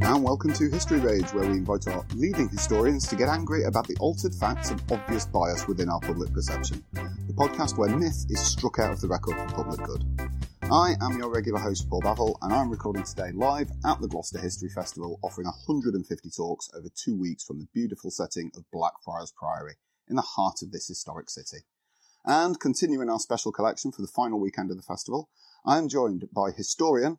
And welcome to History Rage, where we invite our leading historians to get angry about the altered facts and obvious bias within our public perception. The podcast where myth is struck out of the record for public good. I am your regular host, Paul Bavill, and I'm recording today live at the Gloucester History Festival, offering 150 talks over two weeks from the beautiful setting of Blackfriars Priory in the heart of this historic city. And continuing our special collection for the final weekend of the festival, I am joined by historian,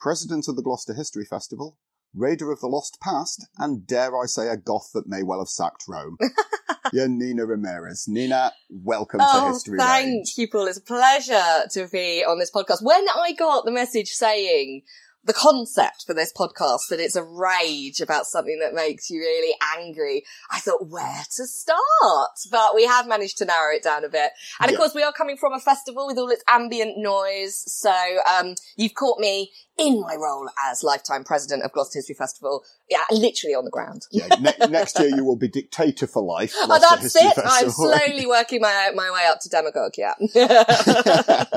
president of the Gloucester History Festival, raider of the lost past, and dare I say a goth that may well have sacked Rome. Janina Ramirez. Nina, welcome to Oh, History thank you, Paul. It's a pleasure to be on this podcast. When I got the message saying the concept for this podcast that it's a rage about something that makes you really angry, I thought where to start. But we have managed to narrow it down a bit. And of Yeah. course, we are coming from a festival with all its ambient noise. So um, you've caught me in my role as lifetime president of Gloucester History Festival. Yeah, literally on the ground. Yeah, ne- next year you will be dictator for life. Oh, that's History it. I'm slowly working my my way up to demagogue. Yeah.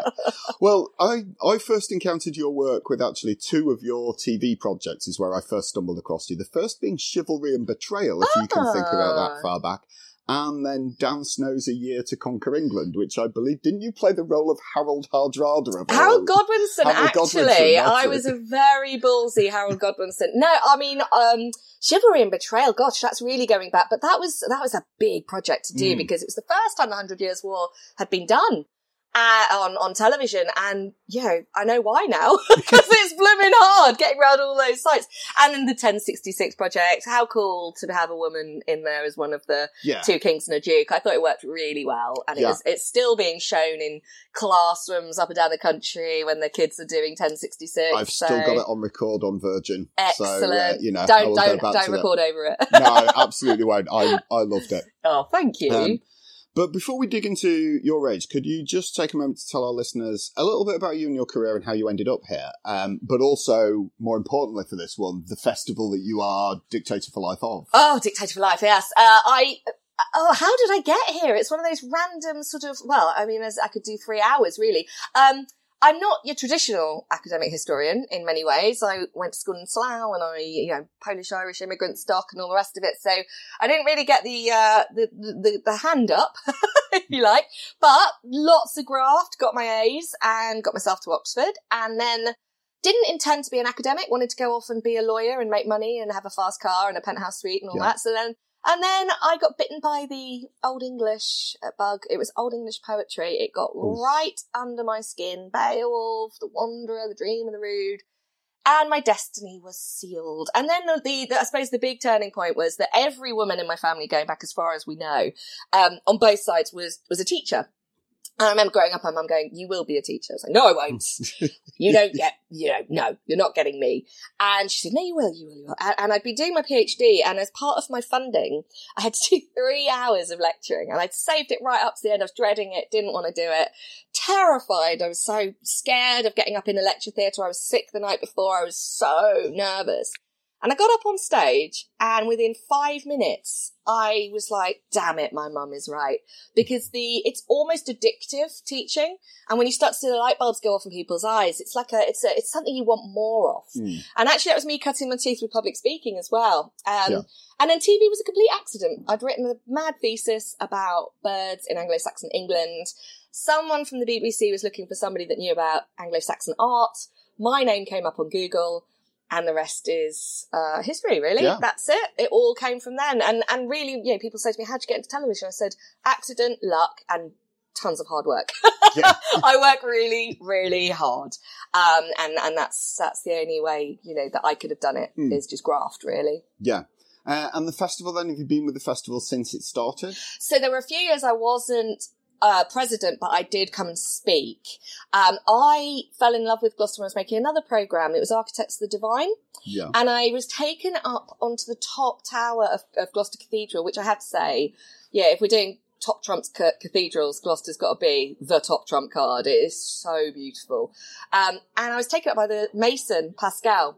well, I I first encountered your work with actually two of your TV projects is where I first stumbled across you. The first being Chivalry and Betrayal, if you can think about Ah. that far back. And then Dan Snow's A Year to Conquer England, which I believe, didn't you play the role of Harold Hardrada? of Harold Godwinson, Harold actually. Godwinson, I was a very ballsy Harold Godwinson. No, I mean, um, Chivalry and Betrayal, gosh, that's really going back. But that was, that was a big project to do Mm. because it was the first time the Hundred Years' War had been done. Uh, on on television, and you know I know why now because it's blooming hard getting around all those sites. And in the 1066 project, how cool to have a woman in there as one of the Yeah. two kings and a duke. I thought it worked really well, and it Yeah. was, it's still being shown in classrooms up and down the country when the kids are doing 1066. I've still got it on record on Virgin. Excellent. So, uh, you know, don't don't don't to that. record over it. No, absolutely won't. I, I loved it. oh, thank you. Um, but before we dig into your age, could you just take a moment to tell our listeners a little bit about you and your career and how you ended up here? Um, but also, more importantly for this one, the festival that you are dictator for life of. Oh, Dictator for Life, yes. Uh, I, oh, how did I get here? It's one of those random sort of, well, I mean, as I could do three hours really. Um, I'm not your traditional academic historian in many ways. I went to school in Slough and I, you know, Polish Irish immigrant stock and all the rest of it. So I didn't really get the, uh, the, the, the hand up, if you like, but lots of graft, got my A's and got myself to Oxford and then didn't intend to be an academic, wanted to go off and be a lawyer and make money and have a fast car and a penthouse suite and all Yeah. that. So then, and then I got bitten by the Old English uh, bug. It was Old English poetry. It got Oof. right under my skin. Beowulf, The Wanderer, The Dream and the Rood. And my destiny was sealed. And then the, the, the- I suppose the big turning point was that every woman in my family, going back as far as we know, um, on both sides was, was a teacher. And I remember growing up, my mum going, you will be a teacher. I was like, no, I won't. you don't get, you know, no, you're not getting me. And she said, no, you will, you will, you will. And, and I'd been doing my PhD and as part of my funding, I had to do three hours of lecturing and I'd saved it right up to the end. I was dreading it, didn't want to do it. terrified. I was so scared of getting up in a lecture theatre. I was sick the night before. I was so nervous. And I got up on stage and within five minutes, I was like, damn it, my mum is right. Because the, it's almost addictive teaching. And when you start to see the light bulbs go off in people's eyes, it's like a, it's a, it's something you want more of. Mm. And actually that was me cutting my teeth with public speaking as well. Um, Yeah. and then TV was a complete accident. I'd written a mad thesis about birds in Anglo-Saxon England. Someone from the BBC was looking for somebody that knew about Anglo-Saxon art. My name came up on Google and the rest is uh, history. Really, Yeah. that's it. It all came from then. And and really, you know, people say to me, "How'd you get into television?" I said, "Accident, luck, and tons of hard work." Yeah. I work really, really hard, um, and and that's that's the only way you know that I could have done it is Mm. just graft, really. Yeah. Uh, and the festival then, have you been with the festival since it started? So there were a few years I wasn't uh, president, but I did come and speak. Um, I fell in love with Gloucester when I was making another program. It was Architects of the Divine. Yeah. And I was taken up onto the top tower of, of Gloucester Cathedral, which I have to say, yeah, if we're doing top trumps ca- cathedrals, Gloucester's got to be the top trump card. It is so beautiful. Um, and I was taken up by the mason, Pascal.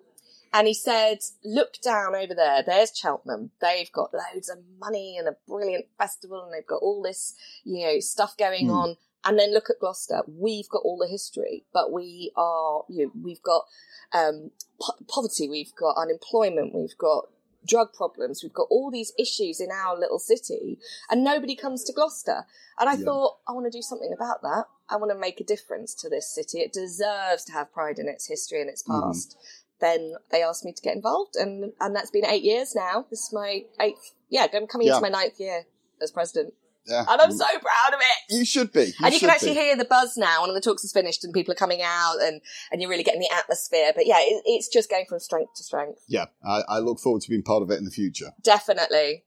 And he said, look down over there. There's Cheltenham. They've got loads of money and a brilliant festival and they've got all this, you know, stuff going Hmm. on. And then look at Gloucester. We've got all the history, but we are, you know, we've got, um, po- poverty. We've got unemployment. We've got drug problems. We've got all these issues in our little city and nobody comes to Gloucester. And I Yeah. thought, I want to do something about that. I want to make a difference to this city. It deserves to have pride in its history and its Mhm. past. Then they asked me to get involved and, and that's been eight years now. This is my eighth, yeah, I'm coming Yeah. into my ninth year as president. Yeah. And I'm so proud of it. You should be. and you can actually be. hear the buzz now. One of the talks is finished and people are coming out and, and you're really getting the atmosphere. But yeah, it, it's just going from strength to strength. Yeah. I, I look forward to being part of it in the future. Definitely.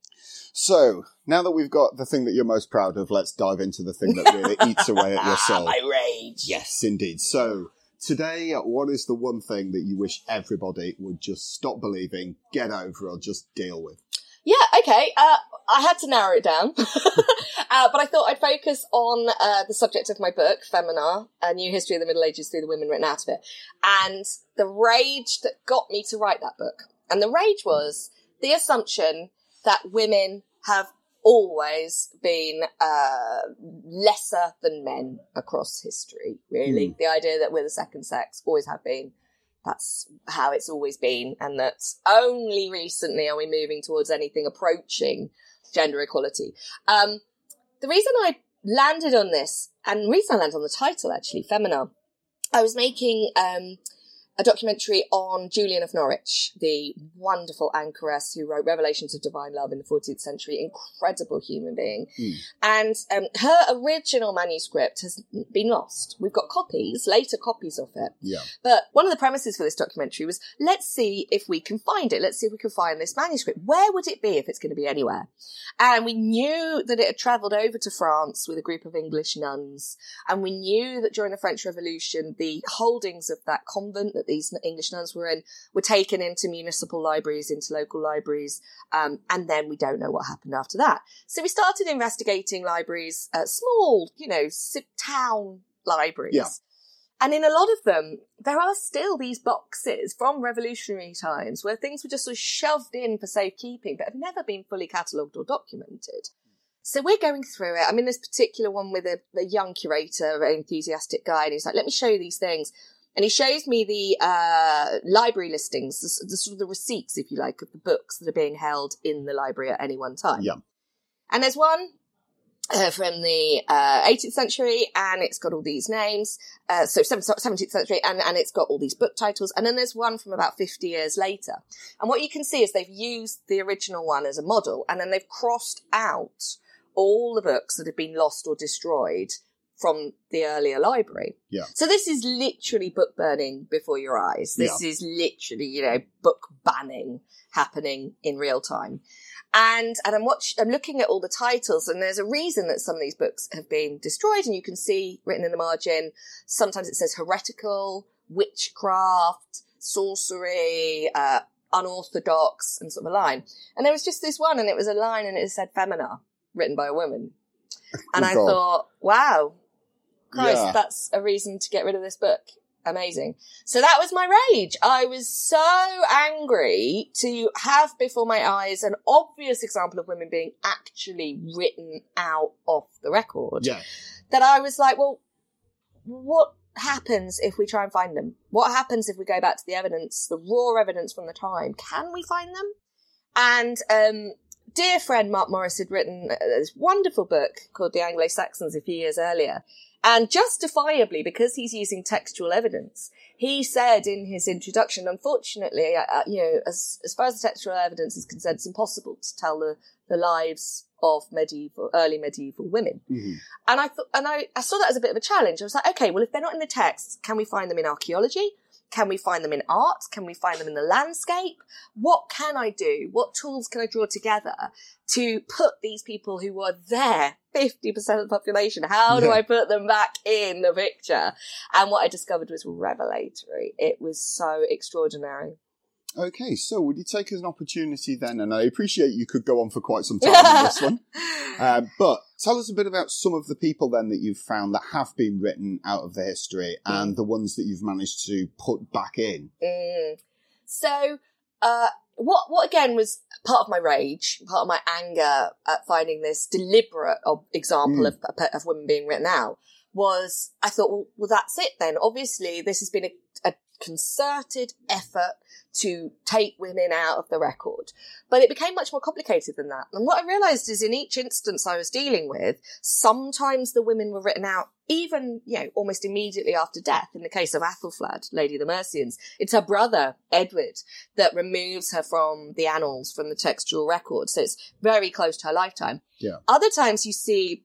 So, now that we've got the thing that you're most proud of, let's dive into the thing that really eats away at your soul. My rage. Yes, indeed. So, today, what is the one thing that you wish everybody would just stop believing, get over, or just deal with? Yeah, okay. Uh, I had to narrow it down, uh, but I thought I'd focus on uh, the subject of my book, Femina, A New History of the Middle Ages Through the Women Written Out of It, and the rage that got me to write that book. And the rage was the assumption that women have always been uh, lesser than men across history, really. The idea that we're the second sex, always have been that's how it's always been, and that only recently are we moving towards anything approaching gender equality. Um, the reason I landed on this, and the reason I landed on the title actually, Femina, I was making um, a documentary on Julian of Norwich, the wonderful anchoress who wrote Revelations of Divine Love in the 14th century, incredible human being. Mm. And um, her original manuscript has been lost. We've got copies, later copies of it. Yeah. But one of the premises for this documentary was let's see if we can find it. Let's see if we can find this manuscript. Where would it be if it's going to be anywhere? And we knew that it had travelled over to France with a group of English nuns. And we knew that during the French Revolution, the holdings of that convent that these English nuns were in were taken into municipal libraries, into local libraries. Um, and then we don't know what happened after that. So we started investigating libraries, uh, small, you know, town libraries. Yeah. And in a lot of them, there are still these boxes from revolutionary times where things were just sort of shoved in for safekeeping, but have never been fully catalogued or documented. So we're going through it. I'm in this particular one with a, a young curator, a very enthusiastic guy, and he's like, let me show you these things. And he shows me the uh, library listings, the, the sort of the receipts, if you like, of the books that are being held in the library at any one time. Yeah. And there's one uh, from the uh, 18th century, and it's got all these names. Uh, so 17th century, and, and it's got all these book titles. And then there's one from about 50 years later. And what you can see is they've used the original one as a model, and then they've crossed out all the books that have been lost or destroyed from the earlier library. Yeah. So this is literally book burning before your eyes. This is literally, you know, book banning happening in real time. And, and I'm watch, I'm looking at all the titles and there's a reason that some of these books have been destroyed and you can see written in the margin, sometimes it says heretical, witchcraft, sorcery, uh, unorthodox and sort of a line. And there was just this one and it was a line and it said femina written by a woman. And Oh, I thought, wow, Christ, Yeah. that's a reason to get rid of this book. Amazing. So that was my rage. I was so angry to have before my eyes an obvious example of women being actually written out off the record. Yeah. That I was like, well, what happens if we try and find them? What happens if we go back to the evidence, the raw evidence from the time? Can we find them? And um, dear friend Mark Morris had written uh, this wonderful book called The Anglo-Saxons a few years earlier. And justifiably, because he's using textual evidence, he said in his introduction, unfortunately, uh, uh, you know, as, as far as the textual evidence is concerned, it's impossible to tell the, the lives of medieval, early medieval women. Mhm. And I thought, and I, I saw that as a bit of a challenge. I was like, okay, well, if they're not in the text, can we find them in archaeology? Can we find them in art? Can we find them in the landscape? What can I do? What tools can I draw together to put these people who were there, 50% of the population, how do Yeah. I put them back in the picture? And what I discovered was revelatory. It was so extraordinary. Okay, so would you take as an opportunity then? And I appreciate you could go on for quite some time on this one. Uh, but tell us a bit about some of the people then that you've found that have been written out of the history and the ones that you've managed to put back in. Mm. So, uh, what, what again was part of my rage, part of my anger at finding this deliberate example Mm. of, of women being written out was I thought, well, well, that's it then. Obviously, this has been a, a concerted effort to take women out of the record. But it became much more complicated than that. And what I realized is in each instance I was dealing with, sometimes the women were written out even, you know, almost immediately after death. In the case of Athelflaed, Lady of the Mercians, it's her brother, Edward, that removes her from the annals, from the textual record. So it's very close to her lifetime. Yeah. Other times you see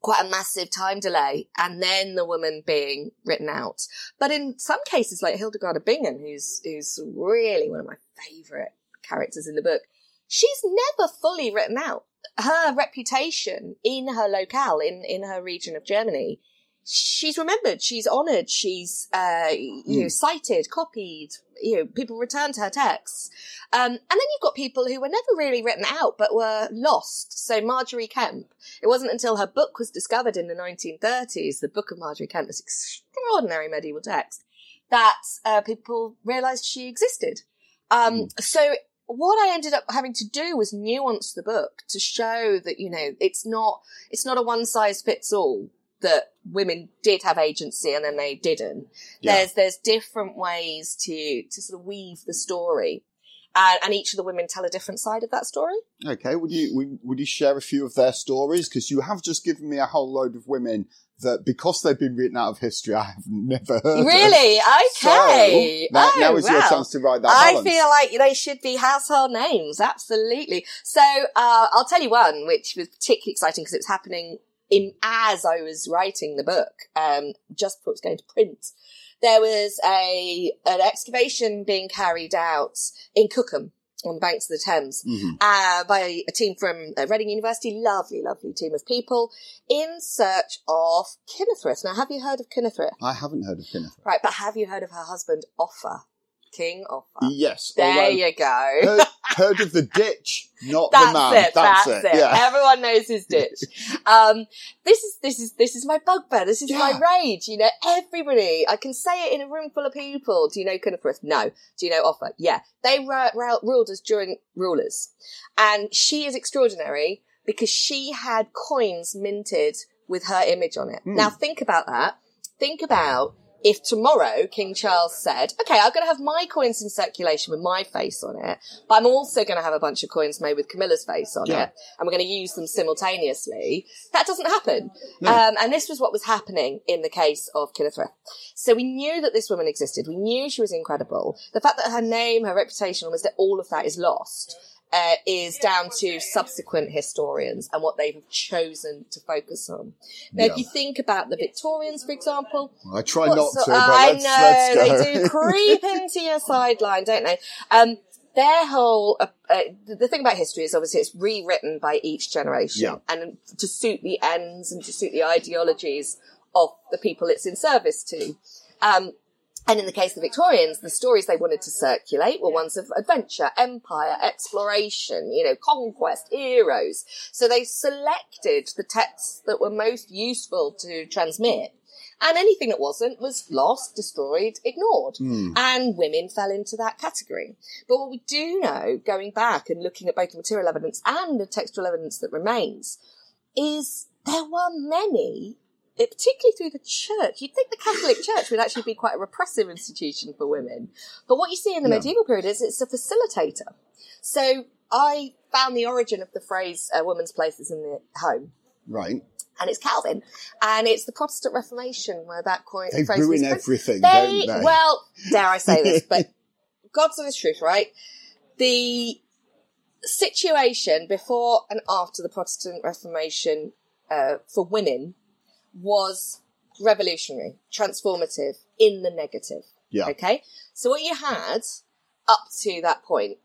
quite a massive time delay and then the woman being written out. But in some cases, like Hildegard Bingen, who's, who's really one of my favourite characters in the book, she's never fully written out. Her reputation in her locale, in, in her region of Germany, she's remembered, she's honoured, she's, uh, you know, cited, copied, you know, people return to her texts. Um, and then you've got people who were never really written out, but were lost. So Margery Kempe, it wasn't until her book was discovered in the 1930s, the Book of Margery Kempe, this extraordinary medieval text, that uh, people realised she existed. Um, So what I ended up having to do was nuance the book to show that, you know, it's not, it's not a one size fits all that women did have agency and then they didn't. Yeah. There's, there's different ways to, to sort of weave the story. And, and each of the women tell a different side of that story. Okay, would you would, would you share a few of their stories? Because you have just given me a whole load of women that, because they've been written out of history, I have never heard. of. Really? Okay. So, now, oh, now is your chance to ride that I feel like they should be household names. Absolutely. So, uh, I'll tell you one, which was particularly exciting because it was happening in, as I was writing the book, um, just before it was going to print. There was a, an excavation being carried out in Cookham on the banks of the Thames Mhm. uh, by a team from uh, Reading University. Lovely, lovely team of people in search of Kynethryth. Now, have you heard of Kynethryth? I haven't heard of Kenneth. Right, but have you heard of her husband, Offa? King Offa. Yes. There you go. Heard, heard of the ditch, not That's the man. it. That's, it. Yeah. Everyone knows his ditch. um, this is this is this is my bugbear. This is my rage. You know, everybody. I can say it in a room full of people. Do you know Kynethryth? No. Do you know Offa? Yeah. They ru- ru- ruled us during rulers, and she is extraordinary because she had coins minted with her image on it. Hmm. Now think about that. Think about if tomorrow King Charles said, okay, I'm going to have my coins in circulation with my face on it, but I'm also going to have a bunch of coins made with Camilla's face on Yeah. it, and we're going to use them simultaneously. That doesn't happen. No. Um, and this was what was happening in the case of Kynethryth. So we knew that this woman existed. We knew she was incredible. The fact that her name, her reputation, almost all of that is lost. Uh, is down to subsequent historians and what they have chosen to focus on. Now, Yeah. if you think about the Victorians, for example, I try not to, but I let's, know they do creep into your sideline, don't they? Um, their whole uh, uh, the the thing about history is obviously it's rewritten by each generation, Yeah. and to suit the ends and to suit the ideologies of the people it's in service to. Um, and in the case of the Victorians, the stories they wanted to circulate were ones of adventure, empire, exploration, you know, conquest, heroes. So they selected the texts that were most useful to transmit. And anything that wasn't was lost, destroyed, ignored. Hmm. And women fell into that category. But what we do know, going back and looking at both the material evidence and the textual evidence that remains, is there were many, eh, particularly through the church. You'd think the Catholic Church would actually be quite a repressive institution for women. But what you see in the Yeah. medieval period is it's a facilitator. So I found the origin of the phrase "a woman's place is in the home," Right. and it's Calvin, and it's the Protestant Reformation where that coin They phrase ruin everything, They, don't they? well, dare I say this, but God's honest truth, right? The situation before and after the Protestant Reformation uh, for women was revolutionary, transformative in the negative. Yeah. Okay. So what you had up to that point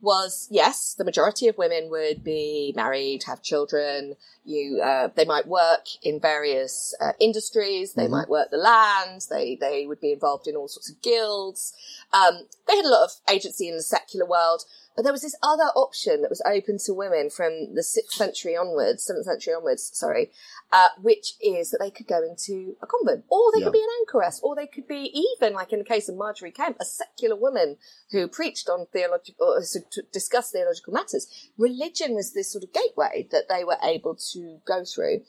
was yes, the majority of women would be married, have children. You, uh, they might work in various uh, industries. They might work the land. They they would be involved in all sorts of guilds. Um, they had a lot of agency in the secular world. But there was this other option that was open to women from the sixth century onwards, seventh century onwards, sorry, uh, which is that they could go into a convent, or they Yeah. could be an anchoress, or they could be even, like in the case of Margery Kempe, a secular woman who preached on theological, or to theological matters. Religion was this sort of gateway that they were able to go through.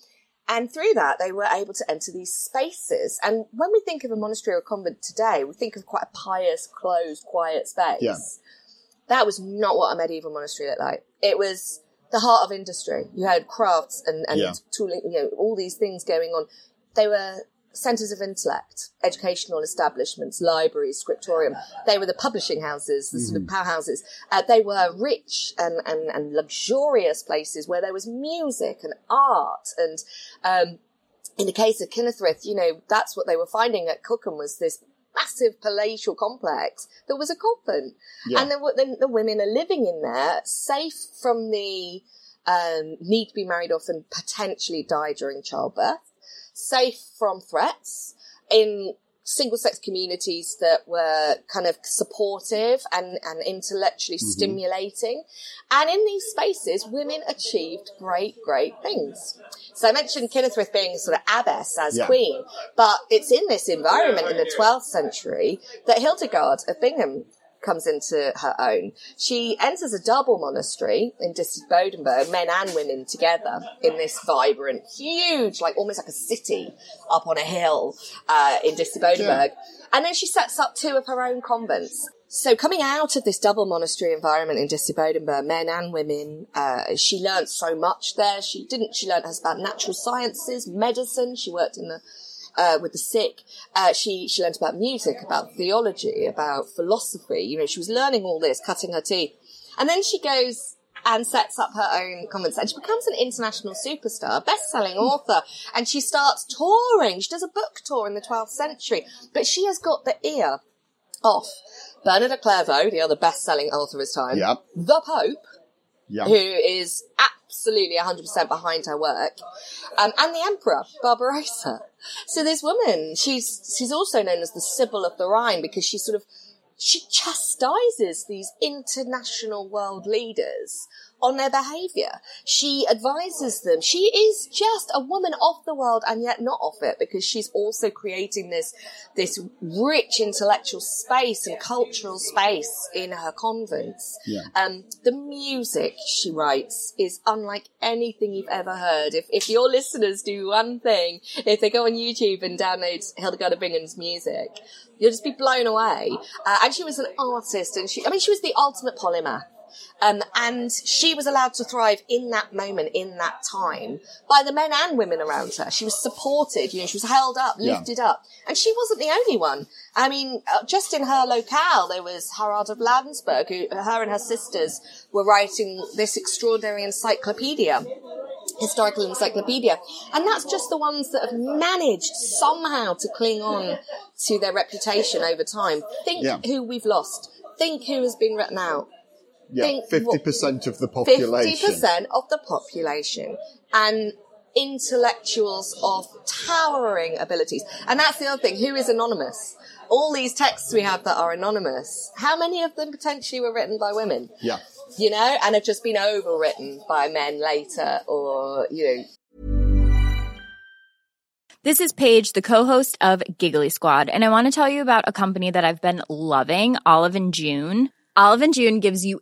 And through that, they were able to enter these spaces. And when we think of a monastery or a convent today, we think of quite a pious, closed, quiet space. Yeah. That was not what a medieval monastery looked like. It was the heart of industry. You had crafts and, and Yeah. tooling, you know, all these things going on. They were centres of intellect, educational establishments, libraries, scriptorium. They were the publishing houses, the sort of powerhouses. Uh, they were rich and, and, and luxurious places where there was music and art. And um, in the case of Kynethryth, you know, that's what they were finding at Cookham was this massive palatial complex that was a convent. Yeah. And there the, the women are living in there, safe from the um, need to be married off and potentially die during childbirth, safe from threats in single sex communities that were kind of supportive and, and intellectually mm-hmm. stimulating. And in these spaces, women achieved great, great things. So I mentioned Kynethryth being sort of abbess as Yeah. queen, but it's in this environment in the 12th century that Hildegard of Bingen comes into her own. She enters a double monastery in Bodenberg, men and women together in this vibrant, huge, like almost like a city up on a hill uh, in Bodenberg. And then she sets up two of her own convents. So coming out of this double monastery environment in Bodenberg, men and women, uh, she learnt so much there. She didn't, she learnt about natural sciences, medicine. She worked in the uh, with the sick. Uh, she she learned about music, about theology, about philosophy. You know, she was learning all this, cutting her teeth, and then she goes and sets up her own convent and she becomes an international superstar, best-selling author, and she starts touring. She does a book tour in the 12th century, but she has got the ear off Bernard of Clairvaux, the other best-selling author of his time, Yep. the Pope, Yeah. who is absolutely 100% behind her work, um, and the Emperor, Barbarossa. So this woman, she's, she's also known as the Sibyl of the Rhine because she sort of, she chastises these international world leaders on their behavior. She advises them. She is just a woman of the world and yet not of it because she's also creating this, this rich intellectual space and cultural space in her convents. Yeah. Um, the music she writes is unlike anything you've ever heard. If, if your listeners do one thing, if they go on YouTube and download Hildegard of Bingen's music, you'll just be blown away. Uh, and she was an artist and she, I mean, she was the ultimate polymath. Um, and she was allowed to thrive in that moment, in that time, by the men and women around her. She was supported, you know, she was held up, Yeah. lifted up. And she wasn't the only one. I mean, uh, just in her locale, there was Herrad of Landsberg, who, her and her sisters were writing this extraordinary encyclopedia historical encyclopedia. And that's just the ones that have managed somehow to cling on to their reputation over time. Think Yeah. who we've lost. Think who has been written out. Yeah. Fifty percent of the population. Fifty percent of the population, and intellectuals of towering abilities. And that's the other thing. Who is anonymous? All these texts we have that are anonymous. How many of them potentially were written by women? Yeah. You know, and have just been overwritten by men later, or you know, This is Paige, the co-host of Giggly Squad, and I want to tell you about a company that I've been loving, Olive and June. Olive and June gives you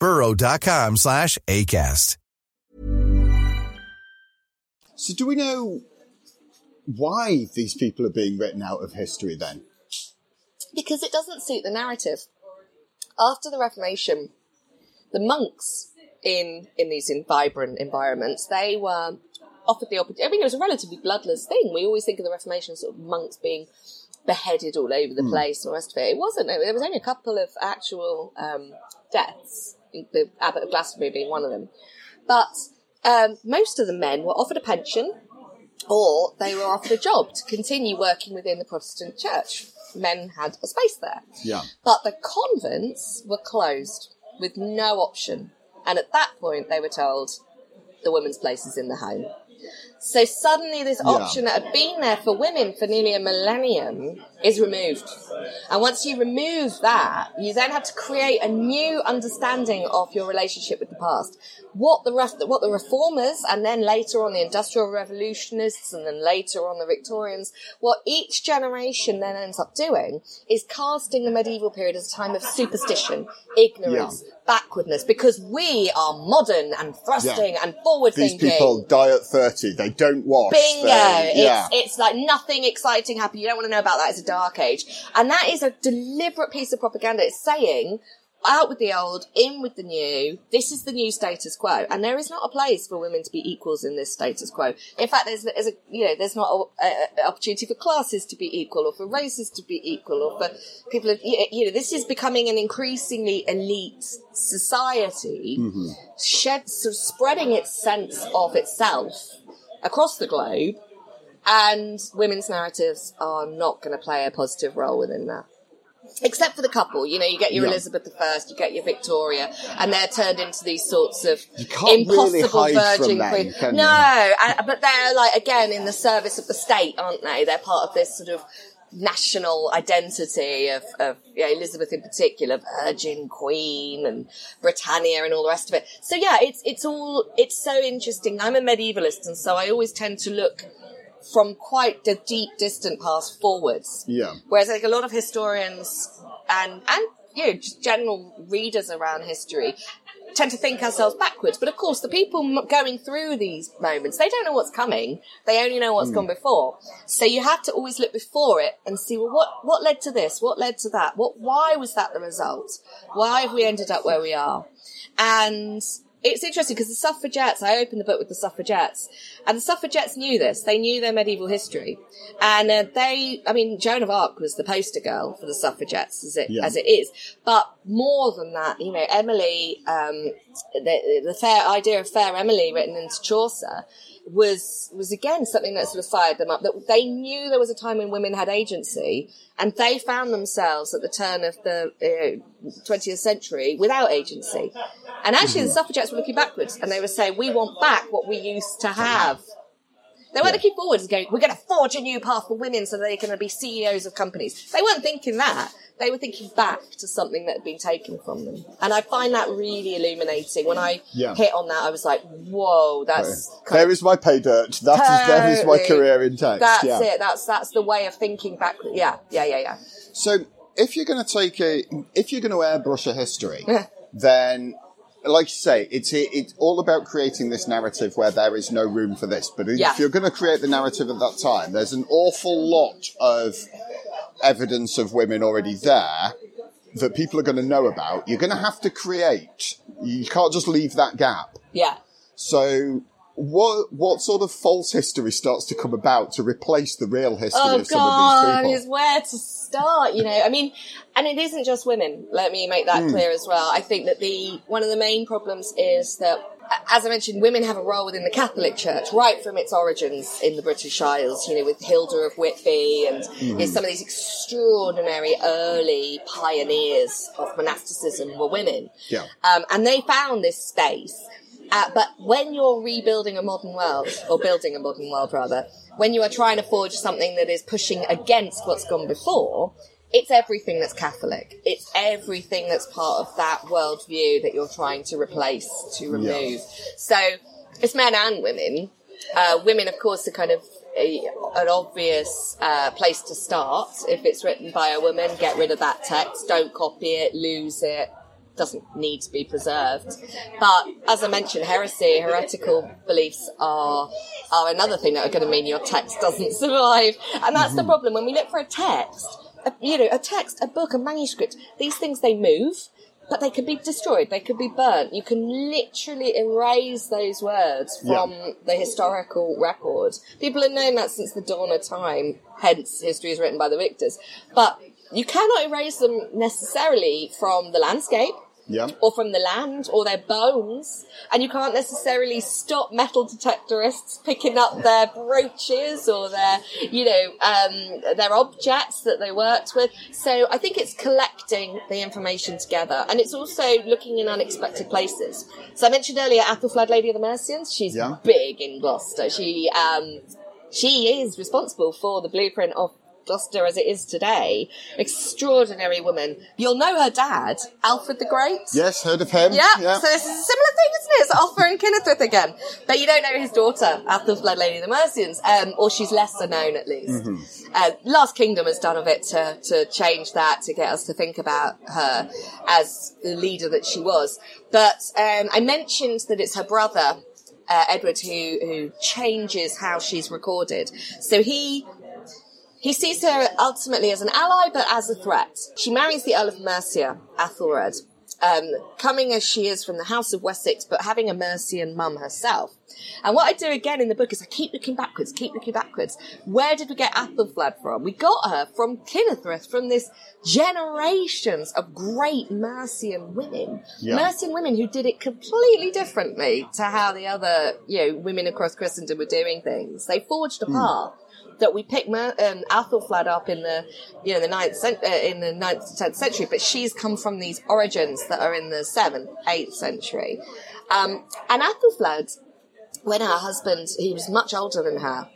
burrow.com slash ACAST. So, do we know why these people are being written out of history then? because it doesn't suit the narrative. After the Reformation, the monks in in these in vibrant environments, they were offered the opportunity. I mean, it was a relatively bloodless thing. We always think of the Reformation as sort of monks being beheaded all over the place and the rest of it. It wasn't. There was only a couple of actual um, deaths, the Abbot of Glastonbury being one of them. But um, most of the men were offered a pension or they were offered a job to continue working within the Protestant church. Men had a space there. Yeah. But the convents were closed with no option. And at that point, they were told the women's place is in the home. So suddenly, this Yeah. option that had been there for women for nearly a millennium is removed. And once you remove that, you then have to create a new understanding of your relationship with the past. What the ref- what the reformers, and then later on the industrial revolutionists, and then later on the Victorians, what each generation then ends up doing is casting the medieval period as a time of superstition, ignorance, backwardness, because we are modern and thrusting and forward These thinking. people die at 30, they don't wash. Bingo! they- yeah. It's, it's like nothing exciting happened. You don't want to know about that. It's a dark age. And that is a deliberate piece of propaganda. It's saying, out with the old, in with the new. This is the new status quo. And there is not a place for women to be equals in this status quo. In fact, there's, there's a, you know, there's not an opportunity for classes to be equal or for races to be equal or for people of, you know, this is becoming an increasingly elite society mm-hmm. shed, sort of spreading its sense of itself across the globe, and women's narratives are not going to play a positive role within that. Except for the couple, you know, you get your Yeah. Elizabeth I, you get your Victoria, and they're turned into these sorts of really impossible hide virgin them, queen. no, and, but they're like again in the service of the state, aren't they? They're part of this sort of national identity of, of you know, Elizabeth in particular, Virgin Queen and Britannia and all the rest of it. So yeah, it's it's all it's so interesting. I'm a medievalist, and so I always tend to look from quite the deep, distant past forwards. Yeah. Whereas like a lot of historians and and you know just general readers around history tend to think ourselves backwards. But of course, the people m- going through these moments, they don't know what's coming. They only know what's hmm. gone before. So you have to always look before it and see, well, what, what led to this? What led to that? What, why was that the result? Why have we ended up where we are? And it's interesting because the suffragettes, I opened the book with the suffragettes, and the suffragettes knew this. They knew their medieval history. And uh, they, I mean, Joan of Arc was the poster girl for the suffragettes as it, Yeah. as it is. But more than that, you know, Emily, um, the, the fair idea of fair Emily written into Chaucer was, was again something that sort of fired them up. That they knew there was a time when women had agency and they found themselves at the turn of the uh, 20th century without agency. And actually the suffragettes were looking backwards and they were saying, we want back what we used to have. They weren't looking forward and going, we're going to forge a new path for women so they're going to be CEOs of companies. They weren't thinking that. They were thinking back to something that had been taken from them. And I find that really illuminating. When I Yeah. hit on that, I was like, whoa, that's kind There of- is my pay dirt. That is, there is my career in text. That's yeah. it. That's, that's the way of thinking back. Yeah, yeah, yeah, yeah. So if you're going to take a, if you're going to airbrush a history, then like you say, it's it's all about creating this narrative where there is no room for this. But if Yeah. you're going to create the narrative at that time, there's an awful lot of evidence of women already there that people are going to know about. You're going to have to create. You can't just leave that gap. Yeah. So. What what sort of false history starts to come about to replace the real history Oh of some God, of these people? is where to start. You know, I mean, and it isn't just women. Let me make that hmm. clear as well. I think that the one of the main problems is that, as I mentioned, women have a role within the Catholic Church right from its origins in the British Isles. You know, with Hilda of Whitby and Hmm. you know, some of these extraordinary early pioneers of monasticism were women. Yeah. Um, and they found this space. Uh, but when you're rebuilding a modern world, or building a modern world rather, when you are trying to forge something that is pushing against what's gone before, it's everything that's Catholic. It's everything that's part of that worldview that you're trying to replace, to remove. So it's men and women. Uh, women, of course, are kind of a, an obvious uh, place to start. If it's written by a woman, get rid of that text. Don't copy it, lose it. Doesn't need to be preserved. But as I mentioned, heresy, heretical beliefs are are another thing that are going to mean your text doesn't survive. And that's the problem when we look for a text. A, you know, a text, a book, a manuscript. These things they move, but they could be destroyed. They could be burnt. You can literally erase those words from the historical record. People have known that since the dawn of time. Hence, history is written by the victors. But you cannot erase them necessarily from the landscape Yeah. or from the land or their bones. And you can't necessarily stop metal detectorists picking up their brooches or their, you know, um, their objects that they worked with. So I think it's collecting the information together and it's also looking in unexpected places. So I mentioned earlier Athelflaed, Lady of the Mercians. She's Yeah. big in Gloucester. She, um, she is responsible for the blueprint of Gloucester as it is today. Extraordinary woman. You'll know her dad, Alfred the Great. Yes, heard of him. Yeah, so it's a similar thing, isn't it? It's Alpha and Kenneth again. But you don't know his daughter, Athelflaed Lady of the Mercians, um, or she's lesser known at least. Uh, Last Kingdom has done a bit to, to change that, to get us to think about her as the leader that she was. But um, I mentioned that it's her brother, uh, Edward, who, who changes how she's recorded. So he he sees her ultimately as an ally, but as a threat. She marries the Earl of Mercia, Athelred, um, coming as she is from the House of Wessex, but having a Mercian mum herself. And what I do again in the book is I keep looking backwards, keep looking backwards. Where did we get Athelflaed from? We got her from Kynethryth, from this generations of great Mercian women. Yeah. Mercian women who did it completely differently to how the other, you know, women across Christendom were doing things. They forged a path that we pick um, Athelflaed up in the you know the ninth cent- uh, in the ninth tenth century, but she's come from these origins that are in the seventh, eighth century. Um, and Athelflaed, when her husband, he was much older than her,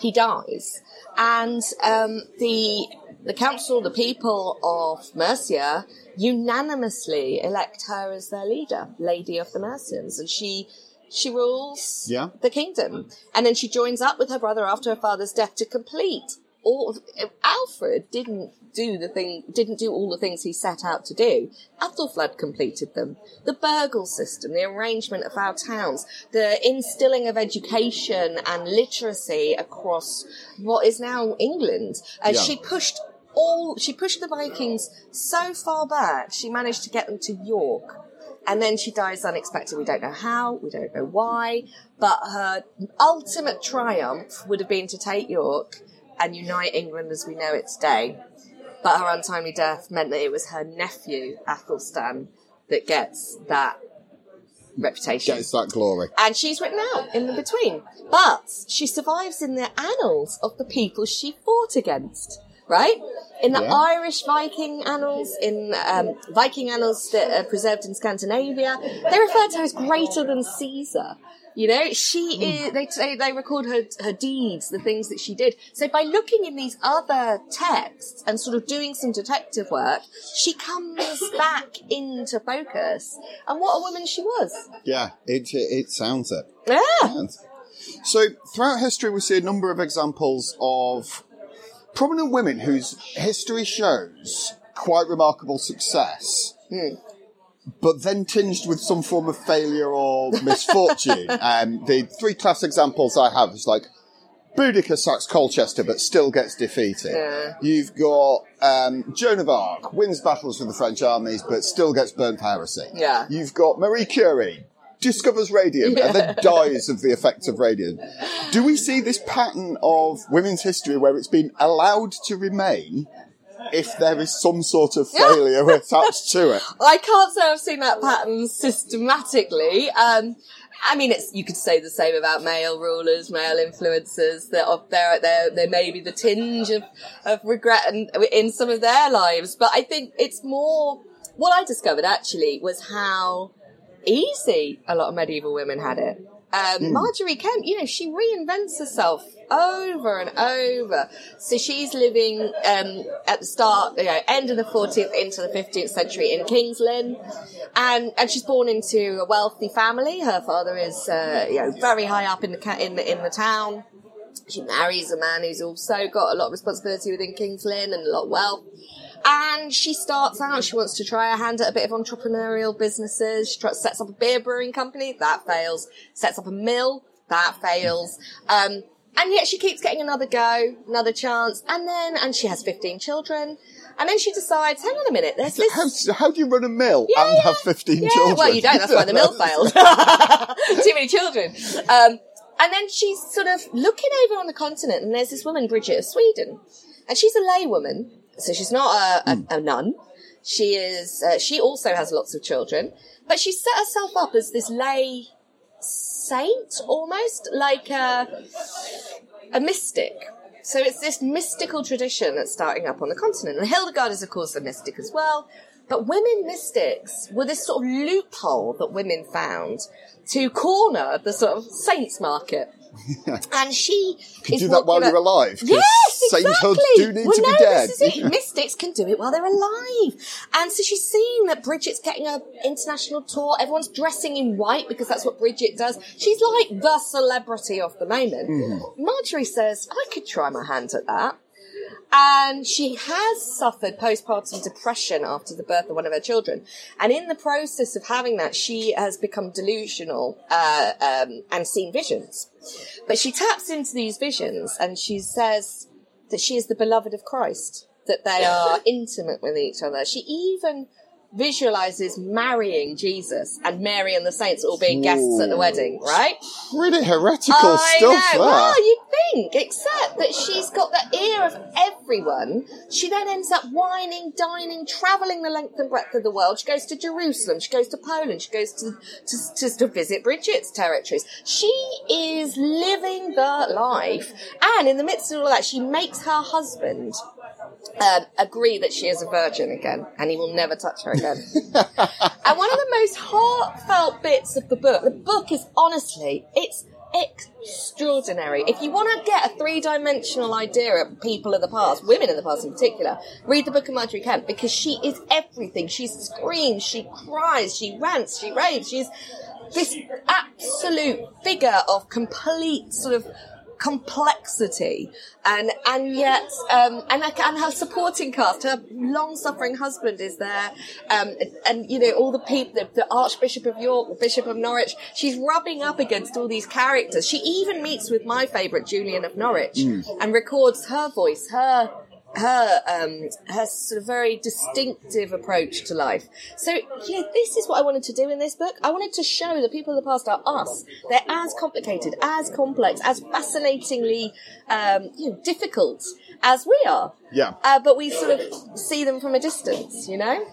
he dies, and um, the the council, the people of Mercia, unanimously elect her as their leader, Lady of the Mercians, and she she rules Yeah. the kingdom. And then she joins up with her brother after her father's death to complete all of, Alfred didn't do the thing, didn't do all the things he set out to do. Athelflaed completed them. The burghal system, the arrangement of our towns, the instilling of education and literacy across what is now England. And Yeah. she pushed all, she pushed the Vikings so far back, she managed to get them to York. And then she dies unexpectedly. We don't know how, we don't know why, but her ultimate triumph would have been to take York and unite England as we know it today. But her untimely death meant that it was her nephew, Athelstan, that gets that reputation. Gets that glory. And she's written out in the between. But she survives in the annals of the people she fought against, right? In the Yeah. Irish Viking annals, in um, Viking annals that are preserved in Scandinavia, they refer to her as greater than Caesar. You know, she is, they, they, they record her, her deeds, the things that she did. So by looking in these other texts and sort of doing some detective work, she comes back into focus. And what a woman she was. Yeah, it it sounds it. Yeah. So throughout history, we see a number of examples of prominent women whose history shows quite remarkable success. but then tinged with some form of failure or misfortune. um, the three class examples I have is like Boudicca sacks Colchester but still gets defeated. Yeah. You've got um, Joan of Arc wins battles with the French armies but still gets burnt for heresy. Yeah. You've got Marie Curie discovers radium and then dies of the effects of radium. Do we see this pattern of women's history where it's been allowed to remain if there is some sort of failure attached to it? I can't say I've seen that pattern systematically. Um, I mean, it's you could say the same about male rulers, male influencers. That there, there, there may be the tinge of, of regret in, in some of their lives, but I think it's more. What I discovered actually was how easy a lot of medieval women had it. Um, Margery Kempe, you know, she reinvents herself over and over. So she's living um, at the start, you know, end of the 14th into the 15th century in King's Lynn, and and she's born into a wealthy family. Her father is, uh, you know, very high up in the in the in the town. She marries a man who's also got a lot of responsibility within King's Lynn and a lot of wealth. And she starts out, she wants to try her hand at a bit of entrepreneurial businesses. She sets up a beer brewing company, that fails. Sets up a mill, that fails. Um, and yet she keeps getting another go, another chance. And then, and she has 15 children. And then she decides, hang on a minute, there's this. How, how do you run a mill Yeah, and yeah. have 15 yeah, children? well, you don't. That's why the mill failed. Too many children. Um, and then she's sort of looking over on the continent, and there's this woman, Bridget of Sweden, and she's a laywoman, so she's not a, a, a nun. She is. Uh, she also has lots of children, but she set herself up as this lay saint, almost like a a mystic. So it's this mystical tradition that's starting up on the continent. And Hildegard is, of course, a mystic as well. But women mystics were this sort of loophole that women found to corner the sort of saints market. And she Can do that while you're alive. Yes, exactly. do need well, to no, be dead. This is it. Mystics can do it while they're alive. And so she's seeing that Bridget's getting a international tour. Everyone's dressing in white because that's what Bridget does. She's like the celebrity of the moment. Mm-hmm. Margery says, I could try my hand at that. And she has suffered postpartum depression after the birth of one of her children. And in the process of having that, she has become delusional uh, um, and seen visions. But she taps into these visions and she says that she is the beloved of Christ, that they are intimate with each other. She even visualizes marrying Jesus and Mary and the saints all being guests at the wedding, right? Really heretical I stuff know. there. Well, you'd think, except that she's got the ear of everyone. She then ends up wining, dining, travelling the length and breadth of the world. She goes to Jerusalem. She goes to Poland. She goes to to, to, to visit Bridget's territories. She is living the life, and in the midst of all that, she makes her husband. Um, agree that she is a virgin again, and he will never touch her again. and one of the most heartfelt bits of the book, the book is honestly, it's extraordinary. If you want to get a three-dimensional idea of people of the past, women of the past in particular, read the book of Margery Kempe because she is everything. She screams, she cries, she rants, she raves. She's this absolute figure of complete sort of complexity. And and yet um and and her supporting cast her long-suffering husband is there. Um and you know all the people the, the archbishop of york the bishop of norwich she's rubbing up against all these characters. She even meets with my favorite julian of norwich and records her voice her her um her sort of very distinctive approach to life. So know, this is what I wanted to do in this book. I wanted to show the people of the past are us. They're as complicated, as complex, as fascinatingly um, you know difficult as we are. Yeah. Uh, but we sort of see them from a distance, you know.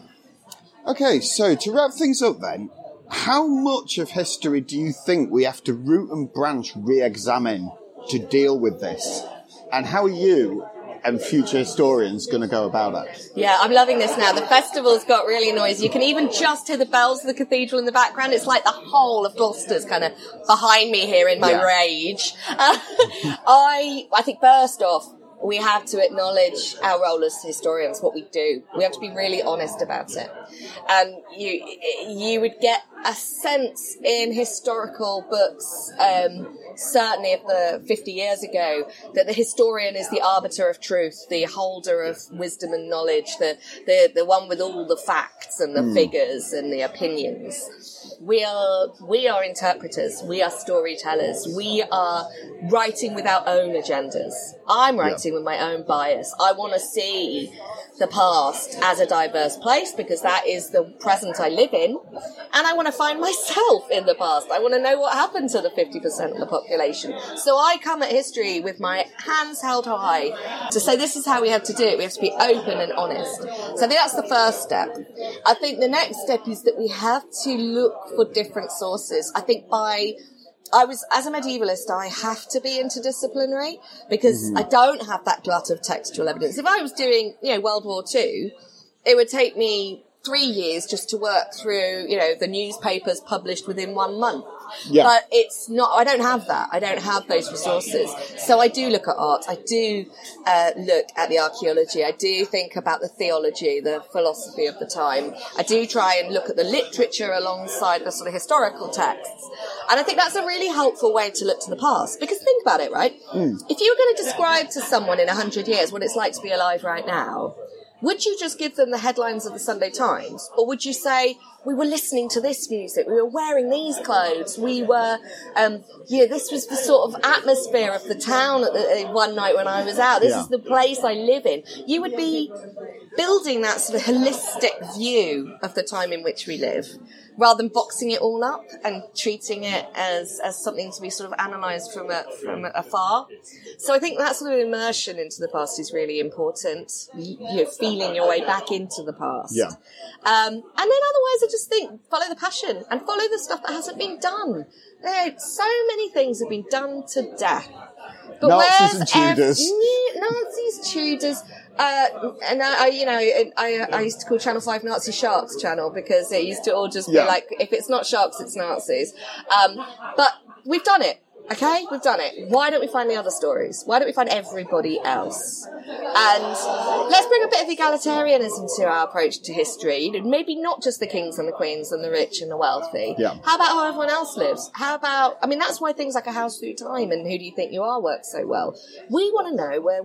Okay, so to wrap things up then, how much of history do you think we have to root and branch re-examine to deal with this? And how are you and future historians going to go about it? Yeah, I'm loving this now. The festival's got really noisy. You can even just hear the bells of the cathedral in the background. It's like the whole of Gloucester's kind of behind me here in my Yeah. rage. Uh, I, I think first off, we have to acknowledge our role as historians, what we do. We have to be really honest about it. And you, you would get a sense in historical books, um, certainly of the 50 years ago, that the historian is the arbiter of truth, the holder of wisdom and knowledge, the, the, the one with all the facts and the mm. figures and the opinions. We are we are interpreters. We are storytellers. We are writing with our own agendas. I'm writing yeah. with my own bias. I want to see the past as a diverse place because that is the present I live in. And I want to find myself in the past. I want to know what happened to the 50% of the population. So I come at history with my hands held high to say this is how we have to do it. We have to be open and honest. So I think that's the first step. I think the next step is that we have to look for different sources. I think by I was, as a medievalist, I have to be interdisciplinary because mm-hmm. I don't have that glut of textual evidence. If I was doing, you know, World War II, it would take me three years just to work through, you know, the newspapers published within one month. Yeah. But it's not, I don't have that. I don't have those resources. So I do look at art. I do uh, look at the archaeology. I do think about the theology, the philosophy of the time. I do try and look at the literature alongside the sort of historical texts. And I think that's a really helpful way to look to the past. Because think about it, right? Mm. If you were going to describe to someone in a hundred years what it's like to be alive right now, would you just give them the headlines of the Sunday Times? Or would you say, we were listening to this music, we were wearing these clothes, we were, um, yeah, this was the sort of atmosphere of the town the, uh, one night when I was out. This yeah. is the place I live in. You would be building that sort of holistic view of the time in which we live rather than boxing it all up and treating it as, as something to be sort of analysed from a, from afar. So I think that sort of immersion into the past is really important. You're feeling your way back into the past. Yeah. Um, and then otherwise, I just think follow the passion and follow the stuff that hasn't been done. There, so many things have been done to death. But Nazis and Tudors. Ev- Nazis, Tudors. Uh, and I, I, you know, I, I used to call Channel 5 Nazi Sharks channel because it used to all just be like, if it's not sharks, it's Nazis. Um, but we've done it. Okay, we've done it. Why don't we find the other stories? Why don't we find everybody else? And let's bring a bit of egalitarianism to our approach to history. Maybe not just the kings and the queens and the rich and the wealthy. Yeah. How about how everyone else lives? How about, I mean, that's why things like A House Through Time and Who Do You Think You Are work so well. We want to know where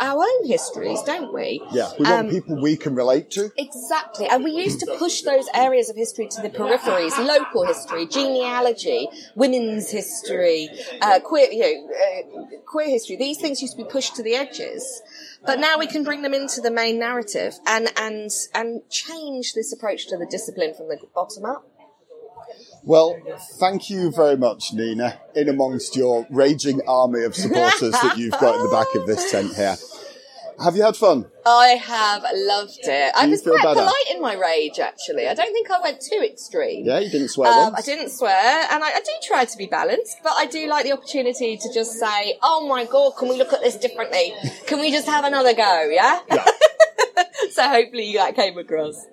our own histories, don't we? Yeah, we want um, people we can relate to. Exactly. And we used to push those areas of history to the peripheries, local history, genealogy, women's history, uh, queer, you know, uh, queer history. These things used to be pushed to the edges, but now we can bring them into the main narrative and and and change this approach to the discipline from the bottom up. Well, thank you very much, Nina, in amongst your raging army of supporters that you've got in the back of this tent here. Have you had fun? I have loved it. I was quite better? polite in my rage, actually. I don't think I went too extreme. Yeah, you didn't swear um, I didn't swear, and I, I, do try to be balanced, but I do like the opportunity to just say, oh my god, can we look at this differently? Can we just have another go, yeah? Yeah. so hopefully that came across.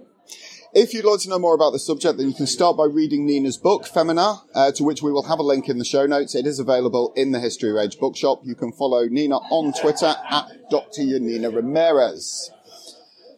If you'd like to know more about the subject, then you can start by reading Nina's book, Femina, uh, to which we will have a link in the show notes. It is available in the History Rage bookshop. You can follow Nina on Twitter at Dr. Janina Ramirez.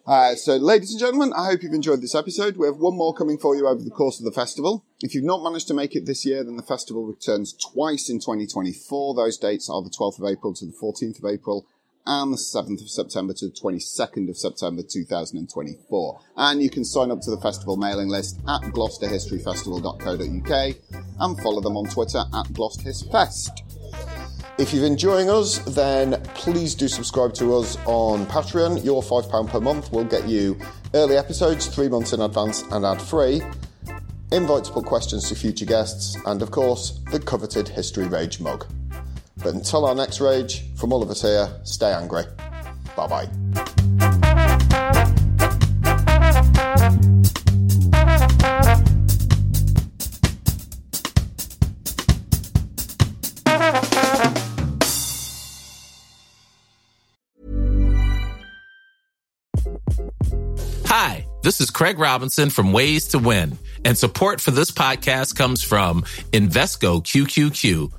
Uh, so, ladies and gentlemen, I hope you've enjoyed this episode. We have one more coming for you over the course of the festival. If you've not managed to make it this year, then the festival returns twice in 2024. Those dates are the 12th of April to the 14th of April and the 7th of September to the 22nd of September 2024. And you can sign up to the festival mailing list at gloucesterhistoryfestival.co.uk and follow them on Twitter at GloucesterHistFest. If you're enjoying us, then please do subscribe to us on Patreon. Your £5 per month will get you early episodes three months in advance and ad free, invite to put questions to future guests, and of course, the coveted History Rage mug. But until our next rage, from all of us here, stay angry. Bye bye. Hi, this is Craig Robinson from Ways to Win, and support for this podcast comes from Invesco QQQ